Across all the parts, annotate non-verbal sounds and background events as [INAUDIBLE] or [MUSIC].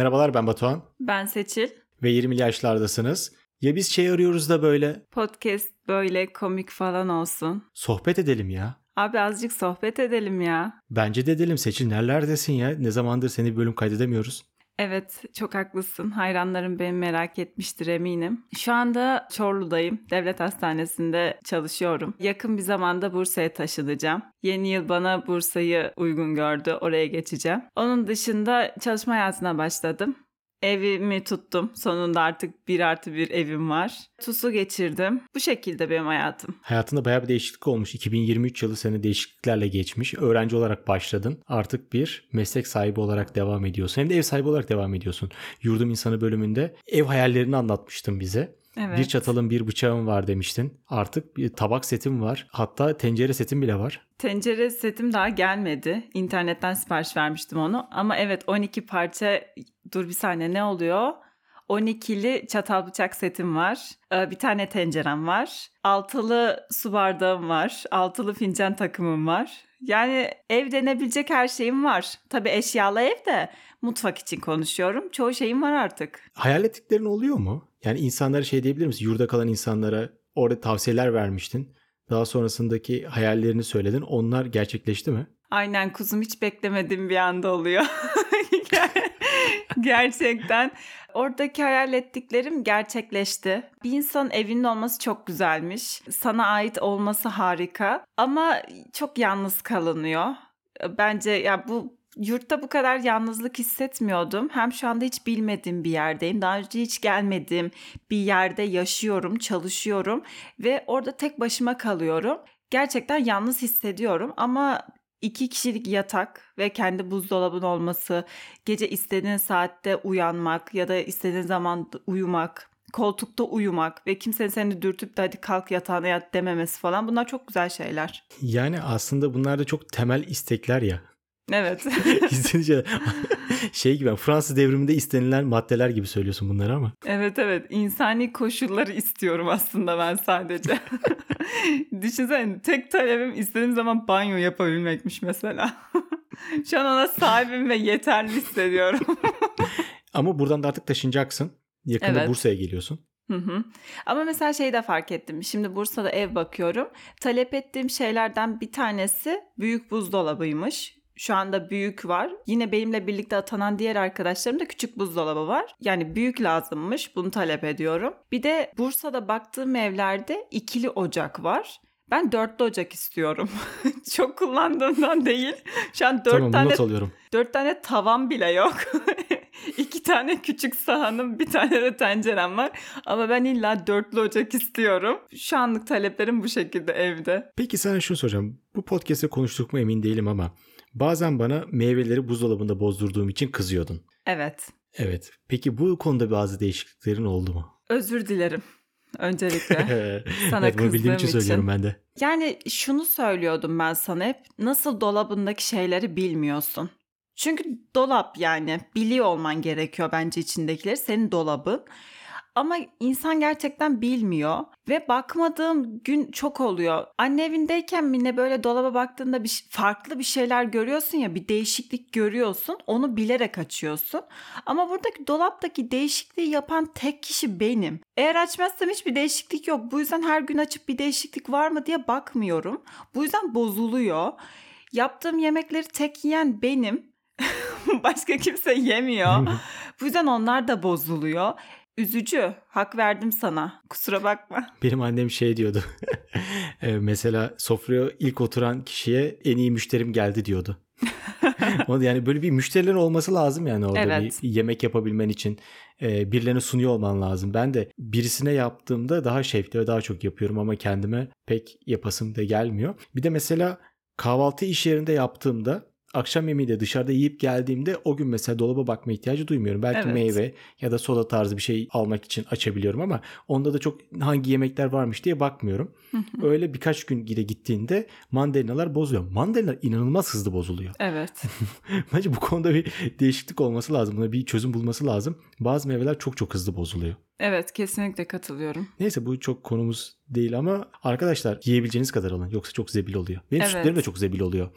Merhabalar ben Batuhan Ben Seçil. ve 20 yaşlardasınız. Ya biz şey arıyoruz da böyle Podcast böyle komik falan olsun. sohbet edelim ya. Abi azıcık sohbet edelim ya. Bence de edelim Seçil nerelerdesin ya? Ne zamandır seni bir bölüm kaydedemiyoruz. Evet çok haklısın. Hayranlarım beni merak etmiştir eminim. Şu anda Çorlu'dayım. Devlet Hastanesi'nde çalışıyorum. Yakın bir zamanda Bursa'ya taşınacağım. Yeni yıl bana Bursa'yı uygun gördü. Oraya geçeceğim. Onun dışında çalışma hayatına başladım. Evimi tuttum. Sonunda artık bir artı bir evim var. TUS'u geçirdim. Bu şekilde benim hayatım. Hayatında bayağı bir değişiklik olmuş. 2023 yılı seni değişikliklerle geçmiş. Öğrenci olarak başladın. Artık bir meslek sahibi olarak devam ediyorsun. Hem de ev sahibi olarak devam ediyorsun. Yurdum İnsanı bölümünde ev hayallerini anlatmıştın bize. Evet. Bir çatalın bir bıçağın var demiştin. Artık bir tabak setim var. Hatta tencere setim bile var. Tencere setim daha gelmedi. İnternetten sipariş vermiştim onu. Ama evet 12 parça dur bir saniye ne oluyor? 12'li çatal bıçak setim var. Ee, Bir tane tencerem var. Altılı su bardağım var. Altılı fincan takımım var. Yani ev denebilecek her şeyim var. Tabii eşyalı ev de mutfak için konuşuyorum. Çoğu şeyim var artık. Hayal ettiklerin oluyor mu? Yani insanlara şey diyebilir misin? Yurda kalan insanlara orada tavsiyeler vermiştin. Daha sonrasındaki hayallerini söyledin. Onlar gerçekleşti mi? Aynen kuzum hiç beklemediğim bir anda oluyor. [LAUGHS] Gerçekten oradaki hayal ettiklerim gerçekleşti. Bir insanın evinin olması çok güzelmiş. Sana ait olması harika ama çok yalnız kalınıyor. Bence ya bu yurtta bu kadar yalnızlık hissetmiyordum. Hem şu anda hiç bilmediğim bir yerdeyim. Daha önce hiç gelmediğim bir yerde yaşıyorum, çalışıyorum ve orada tek başıma kalıyorum. Gerçekten yalnız hissediyorum ama iki kişilik yatak ve kendi buzdolabın olması, gece istediğin saatte uyanmak ya da istediğin zaman uyumak, koltukta uyumak ve kimsenin seni dürtüp de hadi kalk yatağına yat dememesi falan bunlar çok güzel şeyler. Yani aslında bunlar da çok temel istekler ya. Evet. [LAUGHS] İstenince şey gibi Fransız devriminde istenilen maddeler gibi söylüyorsun bunları ama. evet evet insani koşulları istiyorum aslında ben sadece. [LAUGHS] Düşünsene tek talebim istediğim zaman banyo yapabilmekmiş mesela. [LAUGHS] Şu an ona sahibim ve yeterli hissediyorum. Ama buradan da artık taşınacaksın. Yakında Evet. Bursa'ya geliyorsun. Hı hı. Ama mesela şeyi de fark ettim. Şimdi Bursa'da ev bakıyorum. Talep ettiğim şeylerden bir tanesi büyük buzdolabıymış. Şu anda büyük var. Yine benimle birlikte atanan diğer arkadaşlarım da küçük buzdolabı var. Yani büyük lazımmış. Bunu talep ediyorum. Bir de Bursa'da baktığım evlerde ikili ocak var. Ben dörtlü ocak istiyorum. [LAUGHS] Çok kullandığımdan değil. Şu an dört tamam tane alıyorum. Dört tane tavam bile yok. [LAUGHS] İki tane küçük sahanım, bir tane de tencerem var. Ama ben illa dörtlü ocak istiyorum. Şu anlık taleplerim bu şekilde evde. Peki sana şunu soracağım. Bu podcast'te konuştuk mu emin değilim ama bazen bana meyveleri buzdolabında bozdurduğum için kızıyordun. Evet. Evet. Peki bu konuda bazı değişikliklerin oldu mu? Özür dilerim. Öncelikle. [LAUGHS] Sana evet, bunu bildiğim için kızdığım söylüyorum için. ben de. Yani şunu söylüyordum ben sana hep. Nasıl dolabındaki şeyleri bilmiyorsun. Çünkü dolap yani biliyor olman gerekiyor bence içindekileri. Senin dolabın. Ama insan gerçekten bilmiyor ve bakmadığım gün çok oluyor. Anne evindeyken mi ne böyle dolaba baktığında bir farklı bir şeyler görüyorsun ya bir değişiklik görüyorsun onu bilerek açıyorsun. Ama buradaki dolaptaki değişikliği yapan tek kişi benim. Eğer açmazsam hiçbir değişiklik yok. Bu yüzden her gün açıp bir değişiklik var mı diye bakmıyorum. Bu yüzden bozuluyor. Yaptığım yemekleri tek yiyen benim. [LAUGHS] Başka kimse yemiyor. Bu yüzden onlar da bozuluyor. Üzücü. Hak verdim sana. Kusura bakma. [LAUGHS] Benim annem şey diyordu. [LAUGHS] E, Mesela sofraya ilk oturan kişiye en iyi müşterim geldi diyordu. [LAUGHS] Yani böyle bir müşterilerin olması lazım yani orada Evet. bir yemek yapabilmen için e, birilerine sunuyor olman lazım. Ben de birisine yaptığımda daha şevkli ve daha çok yapıyorum ama kendime pek yapasım da gelmiyor. Bir de mesela kahvaltı iş yerinde yaptığımda akşam yemeği de dışarıda yiyip geldiğimde o gün mesela dolaba bakma ihtiyacı duymuyorum. Belki Evet. meyve ya da soda tarzı bir şey almak için açabiliyorum ama onda da çok hangi yemekler varmış diye bakmıyorum. Öyle birkaç gün gide gittiğinde mandalinalar bozuluyor. Mandalinalar inanılmaz hızlı bozuluyor. Evet. [LAUGHS] Bence bu konuda bir değişiklik olması lazım. Buna bir çözüm bulması lazım. Bazı meyveler çok çok hızlı bozuluyor. Evet kesinlikle katılıyorum. Neyse bu çok konumuz değil ama arkadaşlar yiyebileceğiniz kadar alın. Yoksa çok zebil oluyor. Benim Evet. sütlerim de çok zebil oluyor.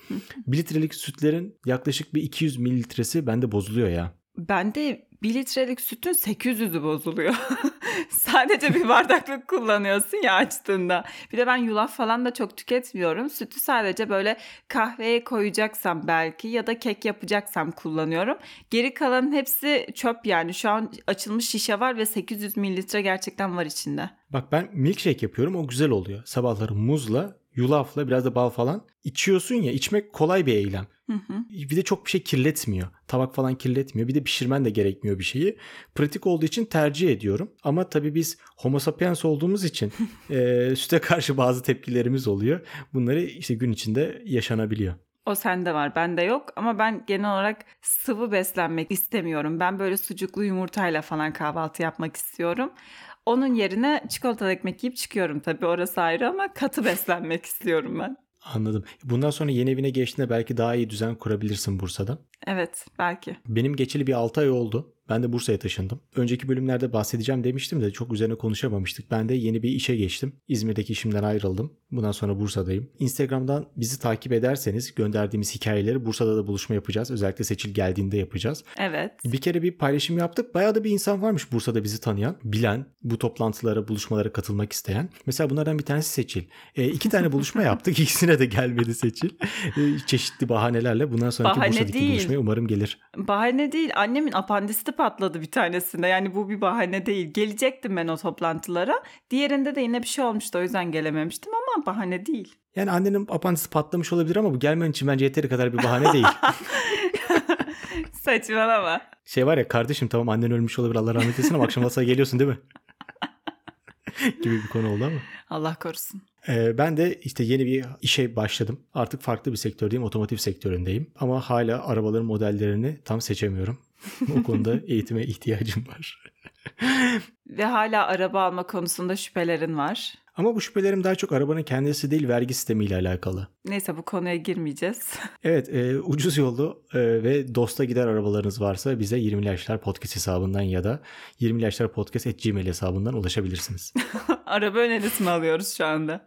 bir litrelik sütlerin yaklaşık bir 200 mililitresi bende bozuluyor ya. Bende 1 litrelik sütün 800'ü bozuluyor. [LAUGHS] Sadece bir bardaklık kullanıyorsun ya açtığında. Bir de ben yulaf falan da çok tüketmiyorum. Sütü sadece böyle kahveye koyacaksam belki ya da kek yapacaksam kullanıyorum. Geri kalanın hepsi çöp yani. Şu an açılmış şişe var ve 800 mililitre gerçekten var içinde. Bak ben milkshake yapıyorum o güzel oluyor. Sabahları muzla, yulafla biraz da bal falan içiyorsun ya içmek kolay bir eylem. Hı hı. Bir de çok bir şey kirletmiyor. Tabak falan kirletmiyor. Bir de pişirmen de gerekmiyor bir şeyi. Pratik olduğu için tercih ediyorum. Ama tabii biz homo sapiens olduğumuz için [LAUGHS] e, süte karşı bazı tepkilerimiz oluyor. Bunları işte gün içinde yaşanabiliyor. O sende var, bende yok ama ben genel olarak sıvı beslenmek istemiyorum. Ben böyle sucuklu yumurtayla falan kahvaltı yapmak istiyorum. Onun yerine çikolatalı ekmek yiyip çıkıyorum tabii orası ayrı ama katı beslenmek istiyorum ben. Anladım. Bundan sonra yeni evine geçtiğinde belki daha iyi düzen kurabilirsin Bursa'da. Evet belki. Benim geçeli bir 6 ay oldu. Ben de Bursa'ya taşındım. Önceki bölümlerde bahsedeceğim demiştim de çok üzerine konuşamamıştık. Ben de yeni bir işe geçtim. İzmir'deki işimden ayrıldım. Bundan sonra Bursa'dayım. Instagram'dan bizi takip ederseniz gönderdiğimiz hikayeleri Bursa'da da buluşma yapacağız. Özellikle Seçil geldiğinde yapacağız. Evet. Bir kere bir paylaşım yaptık. Bayağı da bir insan varmış Bursa'da bizi tanıyan, bilen, bu toplantılara, buluşmalara katılmak isteyen. Mesela bunlardan bir tanesi Seçil. E, iki tane buluşma [LAUGHS] yaptık. İkisine de gelmedi Seçil. E, çeşitli bahanelerle. Bundan sonraki Bahane Bursa'daki değil. buluşmaya umarım gelir. Bahane değil. Annemin apandisti patladı bir tanesinde. Yani bu bir bahane değil. Gelecektim ben o toplantılara. Diğerinde de yine bir şey olmuştu. O yüzden gelememiştim ama bahane değil. Yani annenin apandisi patlamış olabilir ama bu gelmen için bence yeteri kadar bir bahane değil. [LAUGHS] Saçmalama. şey var ya kardeşim tamam annen ölmüş olabilir Allah rahmet eylesin ama akşam masaya geliyorsun değil mi? [LAUGHS] gibi bir konu oldu ama. Allah korusun. Ee, ben de işte yeni bir işe başladım. Artık farklı bir sektördeyim. Otomotiv sektöründeyim. Ama hala arabaların modellerini tam seçemiyorum. [LAUGHS] o konuda eğitime ihtiyacım var. [LAUGHS] Ve hala araba alma konusunda şüphelerin var. Ama bu şüphelerim daha çok arabanın kendisi değil vergi sistemiyle alakalı. Neyse bu konuya girmeyeceğiz. [LAUGHS] Evet e, ucuz yollu e, ve dosta gider arabalarınız varsa bize 20 Yaşlar Podcast hesabından ya da 20 Yaşlar Podcast at gmail hesabından ulaşabilirsiniz. Araba önerisi mi alıyoruz şu anda?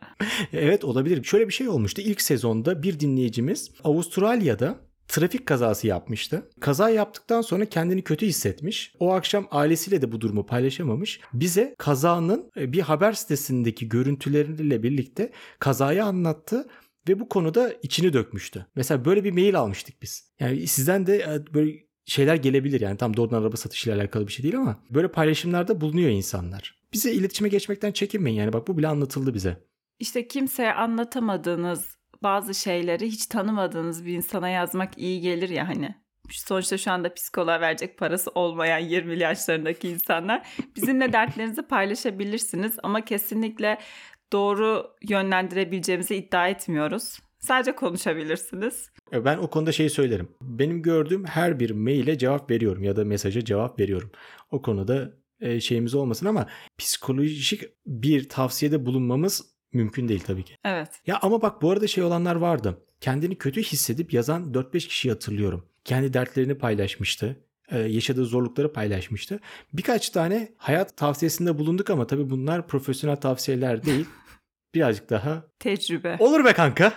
evet olabilir. Şöyle bir şey olmuştu. İlk sezonda bir dinleyicimiz Avustralya'da trafik kazası yapmıştı. Kaza yaptıktan sonra kendini kötü hissetmiş. O akşam ailesiyle de bu durumu paylaşamamış. Bize kazanın e, bir haber sitesindeki görüntüleriyle birlikte kazayı anlattı ve bu konuda içini dökmüştü. Mesela böyle bir mail almıştık biz. Yani sizden de e, böyle şeyler gelebilir yani tam doğrudan araba satışıyla alakalı bir şey değil ama böyle paylaşımlarda bulunuyor insanlar. Bize iletişime geçmekten çekinmeyin yani bak bu bile anlatıldı bize. İşte kimseye anlatamadığınız bazı şeyleri hiç tanımadığınız bir insana yazmak iyi gelir ya hani. Sonuçta şu anda psikoloğa verecek parası olmayan 20 yaşlarındaki insanlar bizimle dertlerinizi paylaşabilirsiniz ama kesinlikle doğru yönlendirebileceğimizi iddia etmiyoruz. Sadece konuşabilirsiniz. Ben o konuda şeyi söylerim. Benim gördüğüm her bir maile cevap veriyorum ya da mesaja cevap veriyorum. O konuda e, şeyimiz olmasın ama psikolojik bir tavsiyede bulunmamız mümkün değil tabii ki. Evet. Ya ama bak bu arada şey olanlar vardı. Kendini kötü hissedip yazan 4-5 kişiyi hatırlıyorum. Kendi dertlerini paylaşmıştı. e, Yaşadığı zorlukları paylaşmıştı. Birkaç tane hayat tavsiyesinde bulunduk ama tabii bunlar profesyonel tavsiyeler değil. [LAUGHS] Birazcık daha Tecrübe. olur be kanka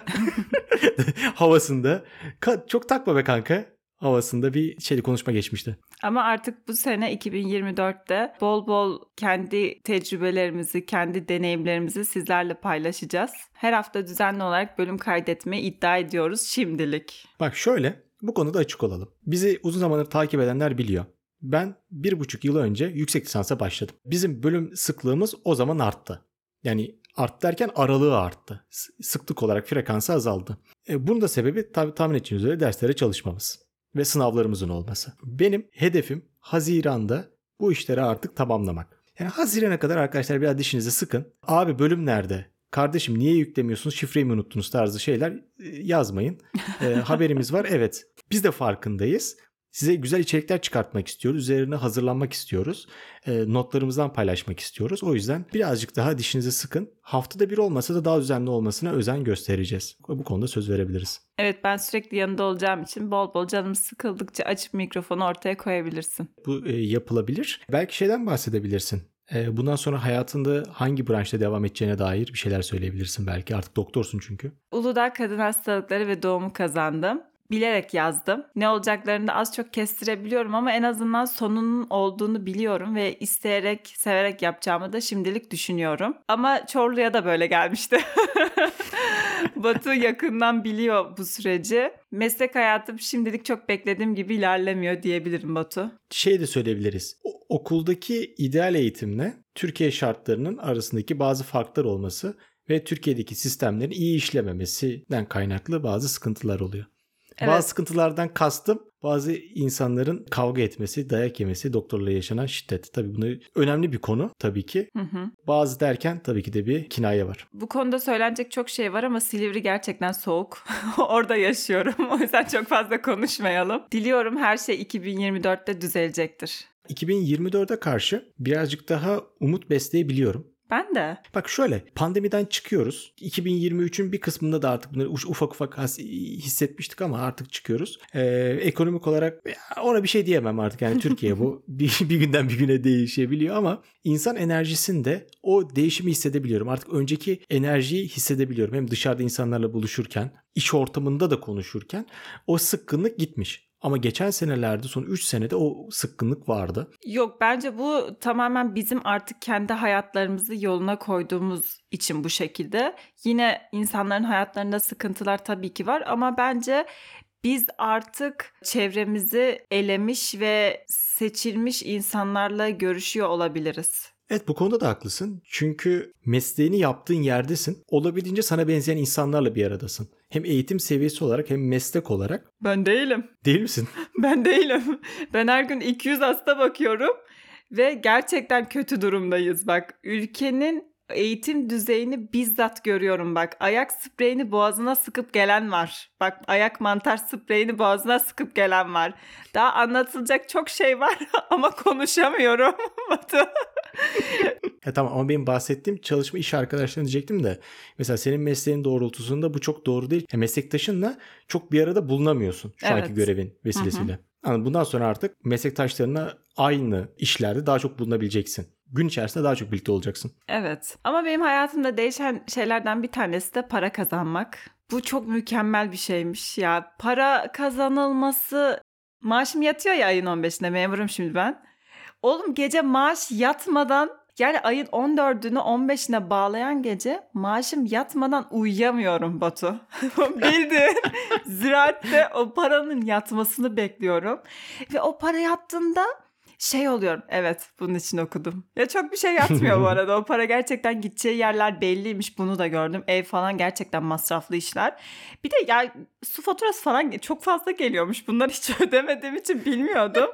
[LAUGHS] havasında. Ka- çok takma be kanka havasında bir şeyli konuşma geçmişti. Ama artık bu sene 2024'te bol bol kendi tecrübelerimizi, kendi deneyimlerimizi sizlerle paylaşacağız. Her hafta düzenli olarak bölüm kaydetmeyi iddia ediyoruz şimdilik. Bak şöyle bu konuda açık olalım. Bizi uzun zamandır takip edenler biliyor. Ben bir buçuk yıl önce yüksek lisansa başladım. Bizim bölüm sıklığımız o zaman arttı. Yani arttı derken aralığı arttı. Sıklık olarak frekansı azaldı. E, bunun da sebebi tabii tahmin edeceğiniz üzere derslere çalışmamız ve sınavlarımızın olması. Benim hedefim Haziran'da bu işleri artık tamamlamak. Yani Haziran'a kadar arkadaşlar biraz dişinizi sıkın. Abi bölüm nerede? Kardeşim niye yüklemiyorsunuz? Şifreyi mi unuttunuz tarzı şeyler e, yazmayın. E, [LAUGHS] haberimiz var. Evet. Biz de farkındayız. Size güzel içerikler çıkartmak istiyoruz. Üzerine hazırlanmak istiyoruz. E, notlarımızdan paylaşmak istiyoruz. O yüzden birazcık daha dişinizi sıkın. Haftada bir olmasa da daha düzenli olmasına özen göstereceğiz. Bu konuda söz verebiliriz. Evet ben sürekli yanında olacağım için bol bol canım sıkıldıkça açıp mikrofonu ortaya koyabilirsin. Bu e, yapılabilir. Belki şeyden bahsedebilirsin. E, bundan sonra hayatında hangi branşta devam edeceğine dair bir şeyler söyleyebilirsin belki. Artık doktorsun çünkü. Uludağ Kadın Hastalıkları ve Doğumu kazandım. Bilerek yazdım. Ne olacaklarını da az çok kestirebiliyorum ama en azından sonunun olduğunu biliyorum ve isteyerek, severek yapacağımı da şimdilik düşünüyorum. Ama Çorlu'ya da böyle gelmişti. [LAUGHS] Batu yakından biliyor bu süreci. Meslek hayatım şimdilik çok beklediğim gibi ilerlemiyor diyebilirim Batu. Şey de söyleyebiliriz. O, okuldaki ideal eğitimle Türkiye şartlarının arasındaki bazı farklar olması ve Türkiye'deki sistemlerin iyi işlememesinden kaynaklı bazı sıkıntılar oluyor. Evet. Bazı sıkıntılardan kastım bazı insanların kavga etmesi, dayak yemesi, doktorla yaşanan şiddet. Tabii bunu önemli bir konu tabii ki. Hı hı. Bazı derken tabii ki de bir kinaye var. Bu konuda söylenecek çok şey var ama Silivri gerçekten soğuk. [LAUGHS] Orada yaşıyorum. O yüzden çok fazla konuşmayalım. Diliyorum her şey 2024'te düzelecektir. 2024'e karşı birazcık daha umut besleyebiliyorum. Ben de. Bak şöyle pandemiden çıkıyoruz. 2023'ün bir kısmında da artık bunları uf- ufak ufak hissetmiştik ama artık çıkıyoruz. Ee, ekonomik olarak ona bir şey diyemem artık. Yani Türkiye bu [LAUGHS] bir, bir günden bir güne değişebiliyor ama insan enerjisinde o değişimi hissedebiliyorum. Artık önceki enerjiyi hissedebiliyorum. Hem dışarıda insanlarla buluşurken, iş ortamında da konuşurken o sıkkınlık gitmiş. Ama geçen senelerde son 3 senede o sıkkınlık vardı. Yok bence bu tamamen bizim artık kendi hayatlarımızı yoluna koyduğumuz için bu şekilde. Yine insanların hayatlarında sıkıntılar tabii ki var ama bence biz artık çevremizi elemiş ve seçilmiş insanlarla görüşüyor olabiliriz. Evet bu konuda da haklısın. Çünkü mesleğini yaptığın yerdesin. Olabildiğince sana benzeyen insanlarla bir aradasın. Hem eğitim seviyesi olarak hem meslek olarak. Ben değilim. Değil misin? [LAUGHS] Ben değilim. Ben her gün 200 hasta bakıyorum ve gerçekten kötü durumdayız bak. Ülkenin eğitim düzeyini bizzat görüyorum bak. Ayak spreyini boğazına sıkıp gelen var. Bak ayak mantar spreyini boğazına sıkıp gelen var. Daha anlatılacak çok şey var [LAUGHS] ama konuşamıyorum. [LAUGHS] Batu. [LAUGHS] Ya tamam ama benim bahsettiğim çalışma iş arkadaşlarını diyecektim de. Mesela senin mesleğin doğrultusunda bu çok doğru değil. Ya meslektaşınla çok bir arada bulunamıyorsun şu anki Evet. görevin vesilesiyle. Yani bundan sonra artık meslektaşlarına aynı işlerde daha çok bulunabileceksin. Gün içerisinde daha çok birlikte olacaksın. Evet. Ama benim hayatımda değişen şeylerden bir tanesi de para kazanmak. Bu çok mükemmel bir şeymiş ya. Para kazanılması maaşım yatıyor ya ayın 15'inde memurum şimdi ben. Oğlum gece maaş yatmadan yani ayın 14'ünü 15'ine bağlayan gece maaşım yatmadan uyuyamıyorum Batu. [LAUGHS] Bildiğin ziraatte o paranın yatmasını bekliyorum. Ve o para yattığında şey oluyorum. Evet bunun için okudum. Ya çok bir şey yatmıyor bu [LAUGHS] arada. O para gerçekten gideceği yerler belliymiş. Bunu da gördüm. Ev falan gerçekten masraflı işler. Bir de ya su faturası falan çok fazla geliyormuş. Bunları hiç [LAUGHS] ödemediğim için bilmiyordum.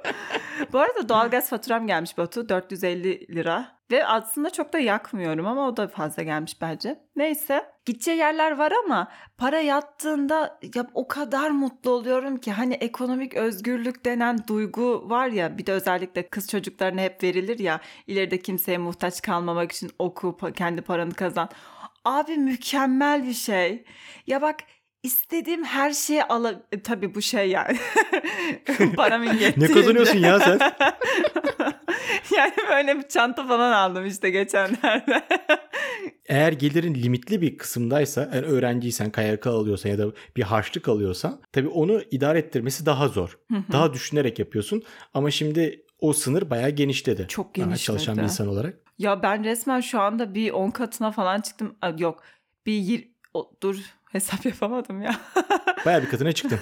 bu arada doğalgaz faturam gelmiş Batu. 450 lira. Ve aslında çok da yakmıyorum ama o da fazla gelmiş bence. Neyse. Gideceği yerler var ama para yattığında ya o kadar mutlu oluyorum ki hani ekonomik özgürlük denen duygu var ya bir de özellikle kız çocuklarına hep verilir ya ileride kimseye muhtaç kalmamak için oku kendi paranı kazan. Abi mükemmel bir şey. Ya bak istediğim her şeyi ala e, tabii bu şey yani. [LAUGHS] Paramın yettiğince. Ne kazanıyorsun ya sen? [LAUGHS] yani böyle bir çanta falan aldım işte geçenlerde. [LAUGHS] Eğer gelirin limitli bir kısımdaysa, yani öğrenciysen, KYK alıyorsan ya da bir harçlık alıyorsan tabii onu idare ettirmesi daha zor. daha düşünerek yapıyorsun ama şimdi o sınır bayağı genişledi. Çok Daha genişledi. çalışan bir insan olarak. Ya ben resmen şu anda bir 10 katına falan çıktım. Yok bir. O, dur [LAUGHS] hesap yapamadım ya. [LAUGHS] Bayağı bir katına çıktın.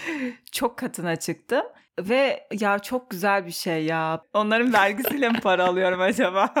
[LAUGHS] çok katına çıktım. Ve ya çok güzel bir şey ya. Onların vergisiyle mi para alıyorum acaba?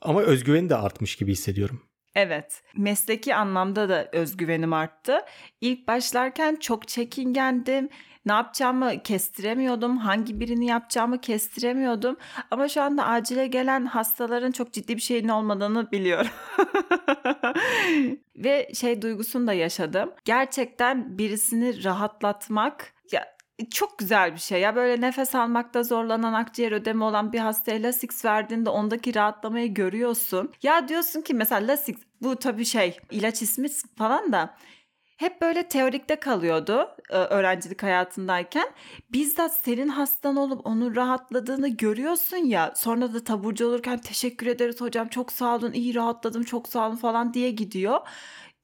Ama özgüveni de artmış gibi hissediyorum. Evet, mesleki anlamda da özgüvenim arttı. İlk başlarken çok çekingendim. Ne yapacağımı kestiremiyordum. Hangi birini yapacağımı kestiremiyordum. Ama şu anda acile gelen hastaların çok ciddi bir şeyin olmadığını biliyorum. [LAUGHS] Ve şey duygusunu da yaşadım. Gerçekten birisini rahatlatmak ya çok güzel bir şey ya böyle nefes almakta zorlanan akciğer ödemi olan bir hastaya Lasix verdiğinde ondaki rahatlamayı görüyorsun. Ya diyorsun ki mesela Lasix bu tabii şey ilaç ismi falan da hep böyle teorikte kalıyordu e, öğrencilik hayatındayken. Bizzat senin hastan olup onun rahatladığını görüyorsun ya. Sonra da taburcu olurken teşekkür ederiz hocam çok sağ olun iyi rahatladım çok sağ olun falan diye gidiyor.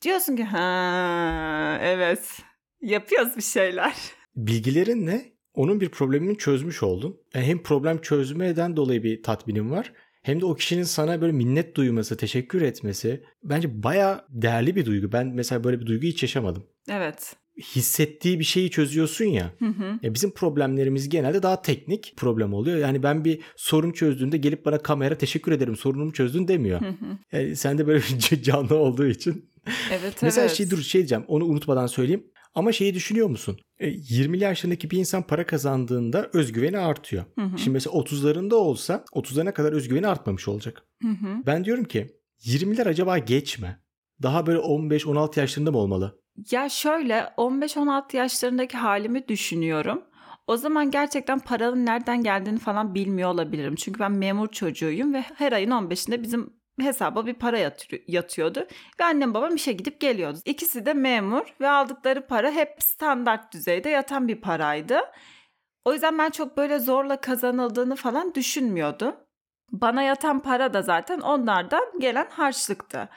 Diyorsun ki ha evet yapıyoruz bir şeyler. Bilgilerinle onun bir problemini çözmüş oldun. Yani hem problem çözmeden dolayı bir tatminin var. Hem de o kişinin sana böyle minnet duyması, teşekkür etmesi bence baya değerli bir duygu. Ben mesela böyle bir duyguyu hiç yaşamadım. Evet. Hissettiği bir şeyi çözüyorsun ya. Hı hı. Ya bizim problemlerimiz genelde daha teknik problem oluyor. Yani ben bir sorun çözdüğünde gelip bana kamera teşekkür ederim sorunumu çözdün demiyor. Hı hı. Yani sen de böyle bir [LAUGHS] canlı olduğu için. Evet Mesela evet. şey dur şey diyeceğim onu unutmadan söyleyeyim. Ama şeyi düşünüyor musun? E, 20'li yaşlarındaki bir insan para kazandığında özgüveni artıyor. Hı hı. Şimdi mesela 30'larında olsa 30'larına kadar özgüveni artmamış olacak. Hı hı. Ben diyorum ki 20'ler acaba geç mi? Daha böyle 15-16 yaşlarında mı olmalı? Ya şöyle 15-16 yaşlarındaki halimi düşünüyorum. O zaman gerçekten paranın nereden geldiğini falan bilmiyor olabilirim. Çünkü ben memur çocuğuyum ve her ayın 15'inde bizim hesaba bir para yatıyordu. Ve annem babam işe gidip geliyordu. İkisi de memur ve aldıkları para hep standart düzeyde yatan bir paraydı. O yüzden ben çok böyle zorla kazanıldığını falan düşünmüyordum. Bana yatan para da zaten onlardan gelen harçlıktı.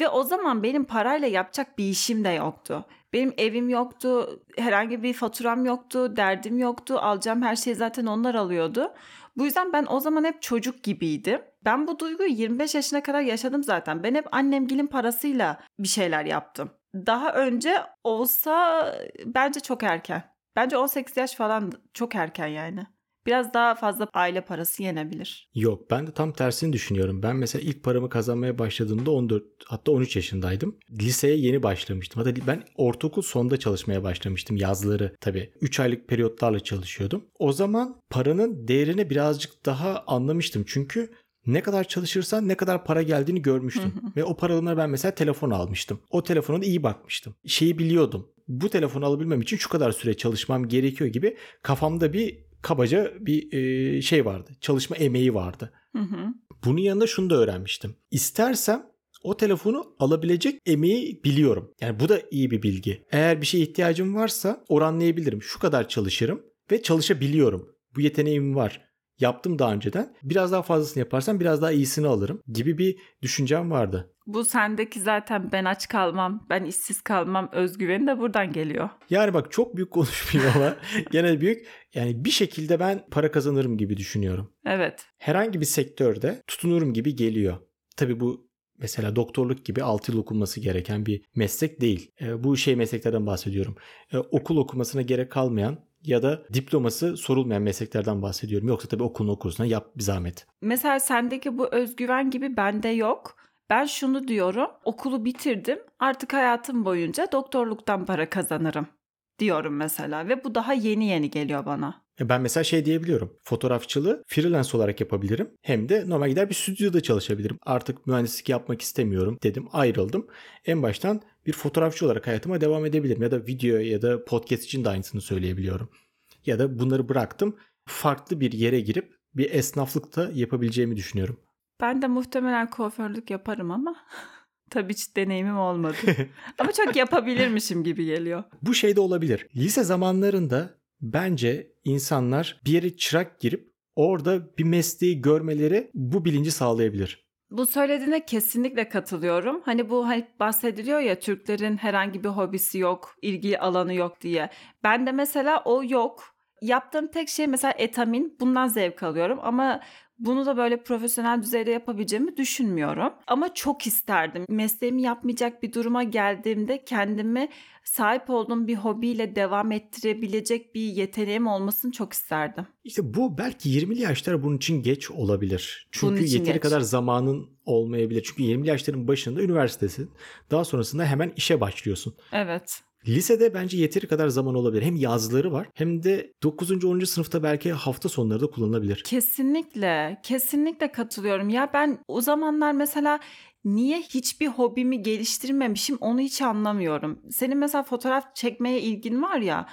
Ve o zaman benim parayla yapacak bir işim de yoktu. Benim evim yoktu, herhangi bir faturam yoktu, derdim yoktu. Alacağım her şeyi zaten onlar alıyordu. Bu yüzden ben o zaman hep çocuk gibiydim. Ben bu duyguyu 25 yaşına kadar yaşadım zaten. Ben hep annemgilin parasıyla bir şeyler yaptım. Daha önce olsa bence çok erken. Bence 18 yaş falan çok erken yani. Biraz daha fazla aile parası yenebilir. Yok ben de tam tersini düşünüyorum. Ben mesela ilk paramı kazanmaya başladığımda 14 hatta 13 yaşındaydım. Liseye yeni başlamıştım. Hatta ben ortaokul sonunda çalışmaya başlamıştım yazları tabii. 3 aylık periyotlarla çalışıyordum. O zaman paranın değerini birazcık daha anlamıştım. Çünkü ne kadar çalışırsan ne kadar para geldiğini görmüştüm. Ve o paralarına ben mesela telefon almıştım. O telefona da iyi bakmıştım. Şeyi biliyordum. Bu telefonu alabilmem için şu kadar süre çalışmam gerekiyor gibi kafamda bir kabaca bir e, şey vardı. Çalışma emeği vardı. Hı hı. Bunun yanında şunu da öğrenmiştim. İstersem o telefonu alabilecek emeği biliyorum. Yani bu da iyi bir bilgi. Eğer bir şeye ihtiyacım varsa oranlayabilirim. Şu kadar çalışırım ve çalışabiliyorum. Bu yeteneğim var. Yaptım daha önceden. Biraz daha fazlasını yaparsam biraz daha iyisini alırım gibi bir düşüncem vardı. Bu sendeki zaten ben aç kalmam, ben işsiz kalmam özgüveni de buradan geliyor. Yani bak çok büyük [LAUGHS] konuşmuyor ama gene büyük. Yani bir şekilde ben para kazanırım gibi düşünüyorum. Evet. herhangi bir sektörde tutunurum gibi geliyor. Tabii bu mesela doktorluk gibi 6 yıl okunması gereken bir meslek değil. E, bu şey mesleklerden bahsediyorum. E, okul okumasına gerek kalmayan ya da diploması sorulmayan mesleklerden bahsediyorum. Yoksa tabii okulunu okursun yap bir zahmet. Mesela sendeki bu özgüven gibi bende yok. Ben şunu diyorum, okulu bitirdim, artık hayatım boyunca doktorluktan para kazanırım diyorum mesela ve bu daha yeni yeni geliyor bana. E, Ben mesela şey diyebiliyorum. Fotoğrafçılığı freelance olarak yapabilirim. Hem de normal gider bir stüdyoda çalışabilirim. Artık mühendislik yapmak istemiyorum dedim ayrıldım. En baştan bir fotoğrafçı olarak hayatıma devam edebilirim. Ya da video ya da podcast için de aynısını söyleyebiliyorum. Ya da bunları bıraktım. Farklı bir yere girip bir esnaflık da yapabileceğimi düşünüyorum. Ben de muhtemelen kuaförlük yaparım ama [LAUGHS] tabii hiç deneyimim olmadı. [LAUGHS] ama çok yapabilirmişim gibi geliyor. Bu şey de olabilir. Lise zamanlarında bence insanlar bir yere çırak girip orada bir mesleği görmeleri bu bilinci sağlayabilir. Bu söylediğine kesinlikle katılıyorum. Hani bu hani bahsediliyor ya Türklerin herhangi bir hobisi yok, ilgi alanı yok diye. Ben de mesela o yok. Yaptığım tek şey mesela etamin. Bundan zevk alıyorum ama bunu da böyle profesyonel düzeyde yapabileceğimi düşünmüyorum. Ama çok isterdim. Mesleğimi yapmayacak bir duruma geldiğimde kendimi sahip olduğum bir hobiyle devam ettirebilecek bir yeteneğim olmasını çok isterdim. İşte bu belki 20'li yaşlar bunun için geç olabilir. Çünkü yeteri geç. kadar zamanın olmayabilir. Çünkü 20'li yaşların başında üniversitesin. Daha sonrasında hemen işe başlıyorsun. Evet. Lisede bence yeteri kadar zaman olabilir. Hem yazları var hem de 9. 10. sınıfta belki hafta sonları da kullanılabilir. Kesinlikle, kesinlikle katılıyorum. Ya ben o zamanlar mesela niye hiçbir hobimi geliştirmemişim onu hiç anlamıyorum. Senin mesela fotoğraf çekmeye ilgin var ya.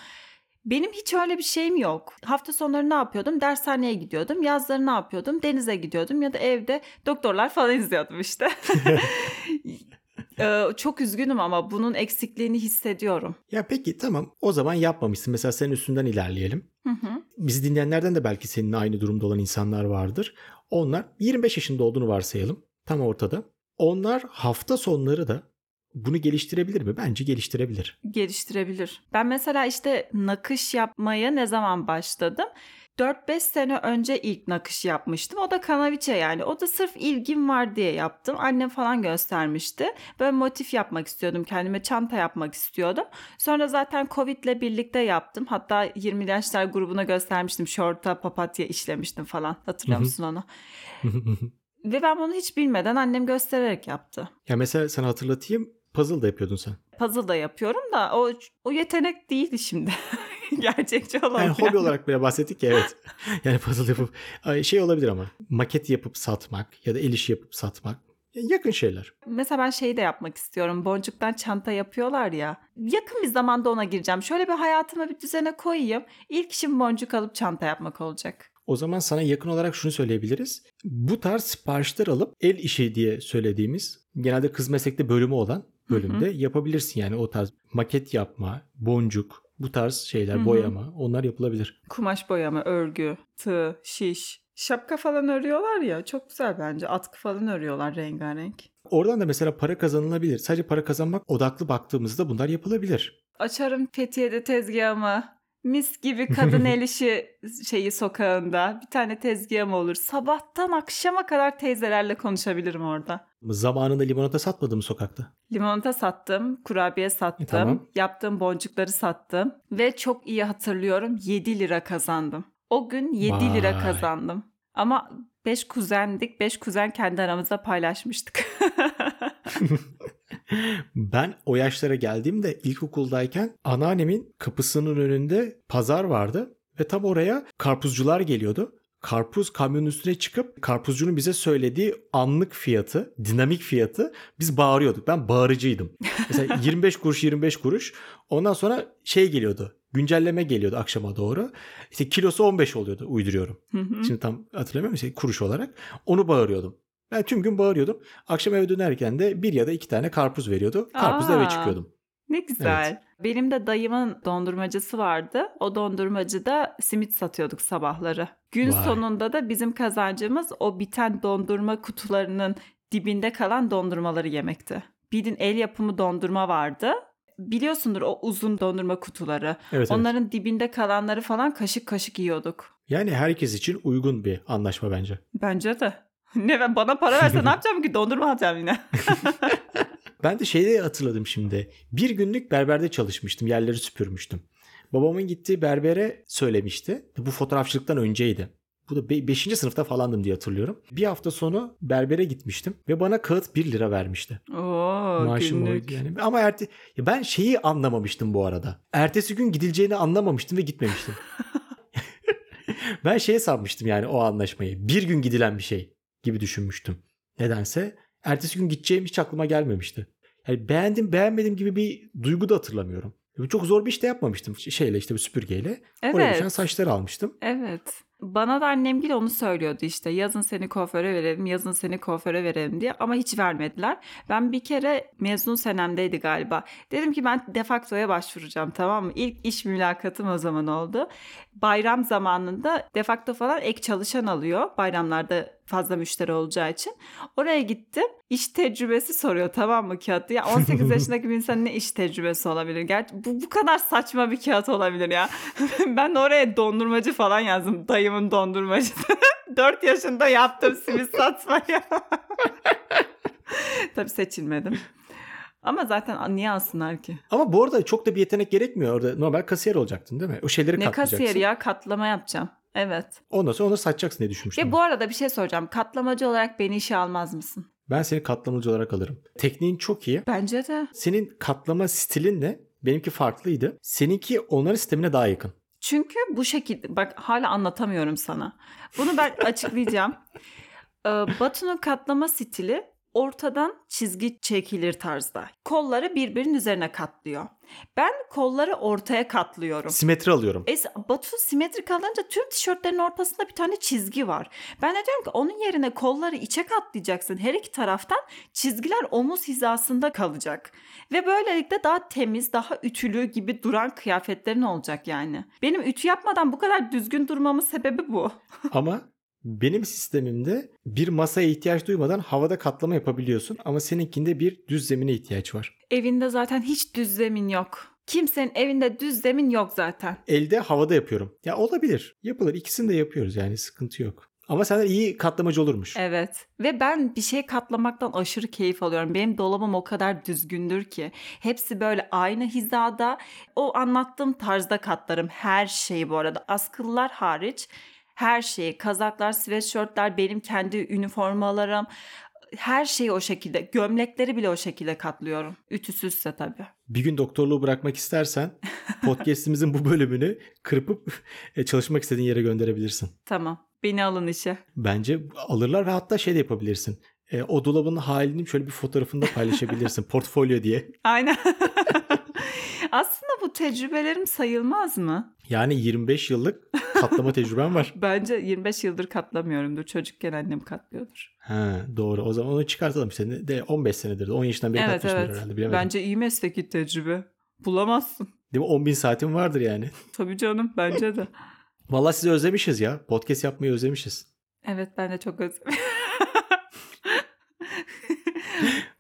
Benim hiç öyle bir şeyim yok. Hafta sonları ne yapıyordum? Dershaneye gidiyordum. Yazları ne yapıyordum? Denize gidiyordum ya da evde doktorlar falan [LAUGHS] izliyordum işte. [LAUGHS] Ee, çok üzgünüm ama bunun eksikliğini hissediyorum. Ya peki tamam o zaman yapmamışsın. Mesela senin üstünden ilerleyelim. Hı hı. Bizi dinleyenlerden de belki seninle aynı durumda olan insanlar vardır. Onlar 25 yaşında olduğunu varsayalım. Tam ortada. Onlar hafta sonları da bunu geliştirebilir mi? Bence geliştirebilir. Geliştirebilir. Ben mesela işte nakış yapmaya ne zaman başladım? 4-5 sene önce ilk nakış yapmıştım. O da kanaviçe yani. O da sırf ilgim var diye yaptım. Annem falan göstermişti. Böyle motif yapmak istiyordum. Kendime çanta yapmak istiyordum. Sonra zaten Covid ile birlikte yaptım. Hatta 20 yaşlar grubuna göstermiştim. Şorta papatya işlemiştim falan. Hatırlıyor musun onu? [LAUGHS] Ve ben bunu hiç bilmeden annem göstererek yaptı. ya mesela sana hatırlatayım puzzle da yapıyordun sen. Puzzle da yapıyorum da o o yetenek değildi şimdi. [LAUGHS] [LAUGHS] Gerçekçi olalım. Yani hobi olarak bile bahsettik ya evet. [LAUGHS] Yani puzzle yapıp ay, şey olabilir ama maket yapıp satmak ya da el işi yapıp satmak Ya yakın şeyler. Mesela ben şeyi de yapmak istiyorum. Boncuktan çanta yapıyorlar ya. Yakın bir zamanda ona gireceğim. Şöyle bir hayatımı bir düzene koyayım. İlk işim boncuk alıp çanta yapmak olacak. O zaman sana yakın olarak şunu söyleyebiliriz. Bu tarz siparişler alıp el işi diye söylediğimiz genelde kız meslekte bölümü olan bölümde yapabilirsin. Yani o tarz maket yapma, boncuk, bu tarz şeyler, Hı hı. boyama onlar yapılabilir. Kumaş boyama, örgü, tığ, şiş. Şapka falan örüyorlar ya. Çok güzel bence. Atkı falan örüyorlar rengarenk. Oradan da mesela para kazanılabilir. Sadece para kazanmak odaklı baktığımızda bunlar yapılabilir. Açarım Fethiye'de tezgahımı. Mis gibi kadın [LAUGHS] el işi şeyi sokağında. Bir tane tezgahım olur. Sabahtan akşama kadar teyzelerle konuşabilirim orada. Zamanında limonata satmadım sokakta. Limonata sattım, kurabiye sattım, E, tamam. yaptığım boncukları sattım ve çok iyi hatırlıyorum 7 lira kazandım. O gün 7 lira Vay. kazandım. Ama 5 kuzendik, 5 kuzen kendi aramızda paylaşmıştık. [LAUGHS] Ben o yaşlara geldiğimde ilkokuldayken anneannemin kapısının önünde pazar vardı ve tam oraya karpuzcular geliyordu. Karpuz kamyonun üstüne çıkıp karpuzcunun bize söylediği anlık fiyatı, dinamik fiyatı biz bağırıyorduk. Ben bağırıcıydım. [LAUGHS] Mesela 25 kuruş 25 kuruş. Ondan sonra şey geliyordu. Güncelleme geliyordu akşama doğru. İşte kilosu 15 oluyordu uyduruyorum. Hı hı. Şimdi tam hatırlamıyorum işte kuruş olarak. Onu bağırıyordum. Ben tüm gün bağırıyordum. Akşam eve dönerken de bir ya da iki tane karpuz veriyordu. Karpuzla eve çıkıyordum. Ne güzel. Benim de dayımın dondurmacısı vardı. O dondurmacıda simit satıyorduk sabahları. Gün Vay. sonunda da bizim kazancımız o biten dondurma kutularının dibinde kalan dondurmaları yemekti. Bildiğin el yapımı dondurma vardı. Biliyorsundur o uzun dondurma kutuları. Evet, evet. Onların dibinde kalanları falan kaşık kaşık yiyorduk. Yani herkes için uygun bir anlaşma bence. Bence de. [LAUGHS] Ne ben bana para verse ne yapacağım ki dondurma alacağım yine. [LAUGHS] Ben de şeyde hatırladım şimdi. Bir günlük berberde çalışmıştım. Yerleri süpürmüştüm. Babamın gittiği berbere söylemişti. Bu fotoğrafçılıktan önceydi. Bu da 5. sınıfta falandım diye hatırlıyorum. Bir hafta sonu berbere gitmiştim ve bana kağıt 1 lira vermişti. Oo Maaşım günlük. oydu yani. Ama erte ya ben şeyi anlamamıştım bu arada. Ertesi gün gidileceğini anlamamıştım ve gitmemiştim. [LAUGHS] ben şeye sanmıştım yani o anlaşmayı. Bir gün gidilen bir şey gibi düşünmüştüm. Nedense ertesi gün gideceğim hiç aklıma gelmemişti. Yani beğendim beğenmedim gibi bir duygu da hatırlamıyorum. Çok zor bir iş de yapmamıştım. Şeyle işte bir süpürgeyle. Oraya düşen Evet. saçları almıştım. Evet. Bana da annemgil onu söylüyordu işte. Yazın seni kuaföre verelim, yazın seni kuaföre verelim diye. Ama hiç vermediler. Ben bir kere mezun senemdeydi galiba. Dedim ki ben defaktoya başvuracağım tamam mı? İlk iş mülakatım o zaman oldu. Bayram zamanında defakto falan ek çalışan alıyor. Bayramlarda fazla müşteri olacağı için. Oraya gittim. İş tecrübesi soruyor tamam mı kağıtta? Ya 18 [LAUGHS] yaşındaki bir insan ne iş tecrübesi olabilir? Gerçi bu, bu kadar saçma bir kağıt olabilir ya. [LAUGHS] ben oraya dondurmacı falan yazdım. Dayımın dondurmacısı. [LAUGHS] 4 yaşında yaptım simit satmayı. Tabii seçilmedim. Ama zaten niye alsınlar ki? Ama bu arada çok da bir yetenek gerekmiyor. Orada normal kasiyer olacaktın değil mi? O şeyleri Ne katlayacaksın. kasiyer ya katlama yapacağım. Evet. Ondan sonra onları satacaksın diye düşünmüştüm. Ya bu arada bir şey soracağım. Katlamacı olarak beni işe almaz mısın? Ben seni katlamacı olarak alırım. Tekniğin çok iyi. Bence de. Senin katlama stilinle benimki farklıydı. Seninki onların sistemine daha yakın. Çünkü bu şekilde bak hala anlatamıyorum sana. Bunu ben [LAUGHS] açıklayacağım. Ee, Batu'nun katlama stili ortadan çizgi çekilir tarzda. Kolları birbirinin üzerine katlıyor. Ben kolları ortaya katlıyorum. Simetri alıyorum. Es Batu simetrik alınca tüm tişörtlerin ortasında bir tane çizgi var. Ben de diyorum ki onun yerine kolları içe katlayacaksın. Her iki taraftan çizgiler omuz hizasında kalacak. Ve böylelikle daha temiz, daha ütülü gibi duran kıyafetlerin olacak yani. Benim ütü yapmadan bu kadar düzgün durmamın sebebi bu. Ama Benim sistemimde bir masaya ihtiyaç duymadan havada katlama yapabiliyorsun ama seninkinde bir düz zemine ihtiyaç var. Evinde zaten hiç düz zemin yok. Kimsenin evinde düz zemin yok zaten. Elde havada yapıyorum. Ya olabilir. Yapılır. İkisini de yapıyoruz yani sıkıntı yok. Ama senden iyi katlamacı olurmuş. Evet. Ve ben bir şey katlamaktan aşırı keyif alıyorum. Benim dolabım o kadar düzgündür ki. Hepsi böyle aynı hizada. O anlattığım tarzda katlarım. Her şeyi bu arada. Askılılar hariç her şeyi. Kazaklar, sweatshirtler, benim kendi üniformalarım. Her şeyi o şekilde. Gömlekleri bile o şekilde katlıyorum. Ütüsüzse tabii. Bir gün doktorluğu bırakmak istersen [LAUGHS] podcast'imizin bu bölümünü kırpıp e, çalışmak istediğin yere gönderebilirsin. Tamam. Beni alın işe. Bence alırlar ve hatta şey de yapabilirsin. E, o dolabın halini şöyle bir fotoğrafında paylaşabilirsin. [LAUGHS] Portfolyo diye. Aynen. [LAUGHS] Aslında bu tecrübelerim sayılmaz mı? Yani 25 yıllık katlama [LAUGHS] tecrüben var. Bence 25 yıldır katlamıyorumdur. Çocukken annem katlıyordur. Ha, doğru. O zaman onu çıkartalım işte. De 15 senedir. 10 yaşından beri evet katmışsındır evet. herhalde. Bilemedim. Bence iyi mesleki tecrübe. Bulamazsın. Değil mi? 10 bin saatin vardır yani. [LAUGHS] Tabii canım bence de. Vallahi sizi özlemişiz ya. Podcast yapmayı özlemişiz. Evet ben de çok özledim.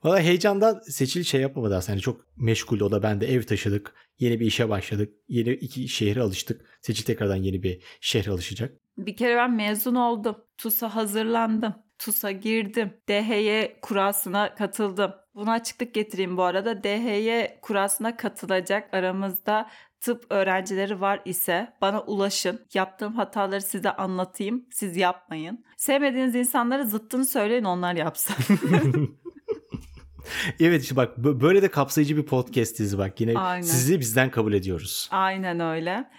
Valla heyecandan seçil şey yapamadı aslında. Yani çok meşgul o da ben de ev taşıdık. Yeni bir işe başladık. Yeni iki şehre alıştık. Seçil tekrardan yeni bir şehre alışacak. Bir kere ben mezun oldum. TUS'a hazırlandım. TUS'a girdim. DHY kurasına katıldım. Buna açıklık getireyim bu arada. DHY kurasına katılacak aramızda tıp öğrencileri var ise bana ulaşın. Yaptığım hataları size anlatayım. Siz yapmayın. Sevmediğiniz insanlara zıttını söyleyin onlar yapsın. [LAUGHS] [LAUGHS] [LAUGHS] evet işte bak böyle de kapsayıcı bir podcastiz bak. Yine Aynen. sizi bizden kabul ediyoruz. Aynen öyle.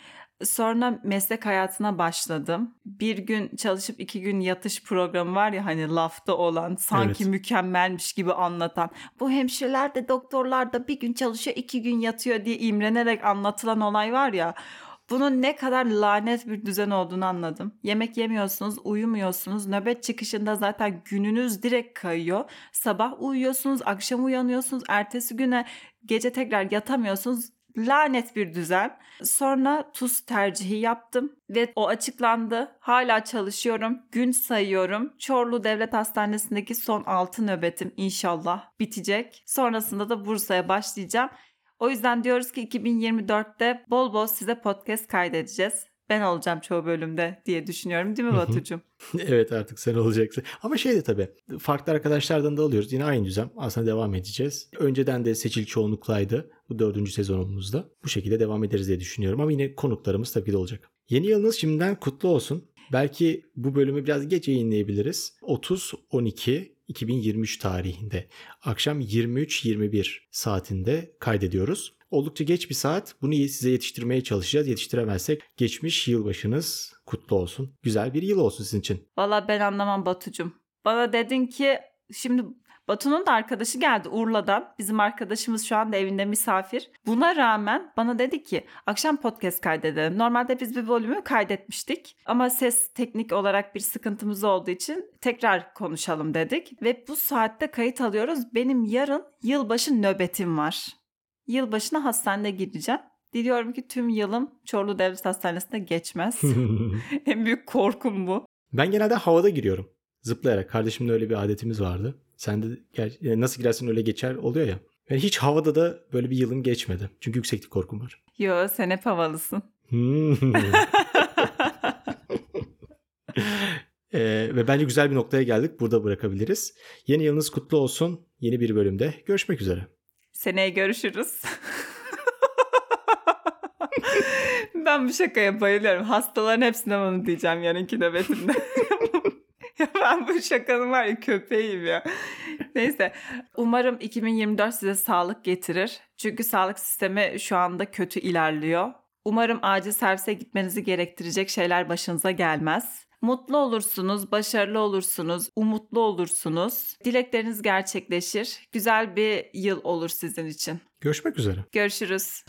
Sonra meslek hayatına başladım. Bir gün çalışıp iki gün yatış programı var ya hani lafta olan sanki Evet. mükemmelmiş gibi anlatan. Bu hemşireler de doktorlar da bir gün çalışıyor iki gün yatıyor diye imrenerek anlatılan olay var ya. Bunun ne kadar lanet bir düzen olduğunu anladım. Yemek yemiyorsunuz, uyumuyorsunuz. Nöbet çıkışında zaten gününüz direkt kayıyor. Sabah uyuyorsunuz, akşam uyanıyorsunuz. Ertesi güne gece tekrar yatamıyorsunuz. Lanet bir düzen. Sonra tuz tercihi yaptım ve o açıklandı. Hala çalışıyorum. Gün sayıyorum. Çorlu Devlet Hastanesi'ndeki son 6 nöbetim inşallah bitecek. Sonrasında da Bursa'ya başlayacağım. O yüzden diyoruz ki 2024'te bol bol size podcast kaydedeceğiz. Ben olacağım çoğu bölümde diye düşünüyorum değil mi. Batucuğum? [LAUGHS] evet artık sen olacaksın. Ama şey de tabii farklı arkadaşlardan da alıyoruz. Yine aynı düzen aslında devam edeceğiz. Önceden de seçil çoğunluklaydı bu dördüncü sezonumuzda. Bu şekilde devam ederiz diye düşünüyorum. Ama yine konuklarımız tabii ki de olacak. Yeni yılınız şimdiden kutlu olsun. Belki bu bölümü biraz geç yayınlayabiliriz. 30-12 2023 tarihinde akşam 23-21 saatinde kaydediyoruz. Oldukça geç bir saat. Bunu size yetiştirmeye çalışacağız. Yetiştiremezsek geçmiş yılbaşınız kutlu olsun. Güzel bir yıl olsun sizin için. Valla ben anlamam Batucuğum. Bana dedin ki şimdi Batu'nun da arkadaşı geldi Urla'dan. Bizim arkadaşımız şu anda evinde misafir. Buna rağmen bana dedi ki akşam podcast kaydedelim. Normalde biz bir bölümü kaydetmiştik. Ama ses teknik olarak bir sıkıntımız olduğu için tekrar konuşalım dedik. Ve bu saatte kayıt alıyoruz. Benim yarın yılbaşı nöbetim var. Yılbaşına hastanede gideceğim. Diliyorum ki tüm yılım Çorlu Devlet Hastanesi'nde geçmez. [LAUGHS] en büyük korkum bu. ben genelde havada giriyorum. Zıplayarak. Kardeşimle öyle bir adetimiz vardı. Sen de yani nasıl girersen öyle geçer oluyor ya. Yani hiç havada da böyle bir yılım geçmedi. Çünkü yükseklik korkum var. Yo sen hep havalısın. [LAUGHS] Ee, ve bence güzel bir noktaya geldik. Burada bırakabiliriz. Yeni yılınız kutlu olsun. Yeni bir bölümde görüşmek üzere. Seneye görüşürüz. [LAUGHS] ben bu şakaya bayılıyorum. Hastaların hepsine bunu diyeceğim yarınki nöbetimde. [LAUGHS] ben bu şakanın var ya köpeğiyim ya. Neyse umarım 2024 size sağlık getirir. Çünkü sağlık sistemi şu anda kötü ilerliyor. Umarım acil servise gitmenizi gerektirecek şeyler başınıza gelmez. Mutlu olursunuz, başarılı olursunuz, umutlu olursunuz. Dilekleriniz gerçekleşir. Güzel bir yıl olur sizin için. Görüşmek üzere. Görüşürüz.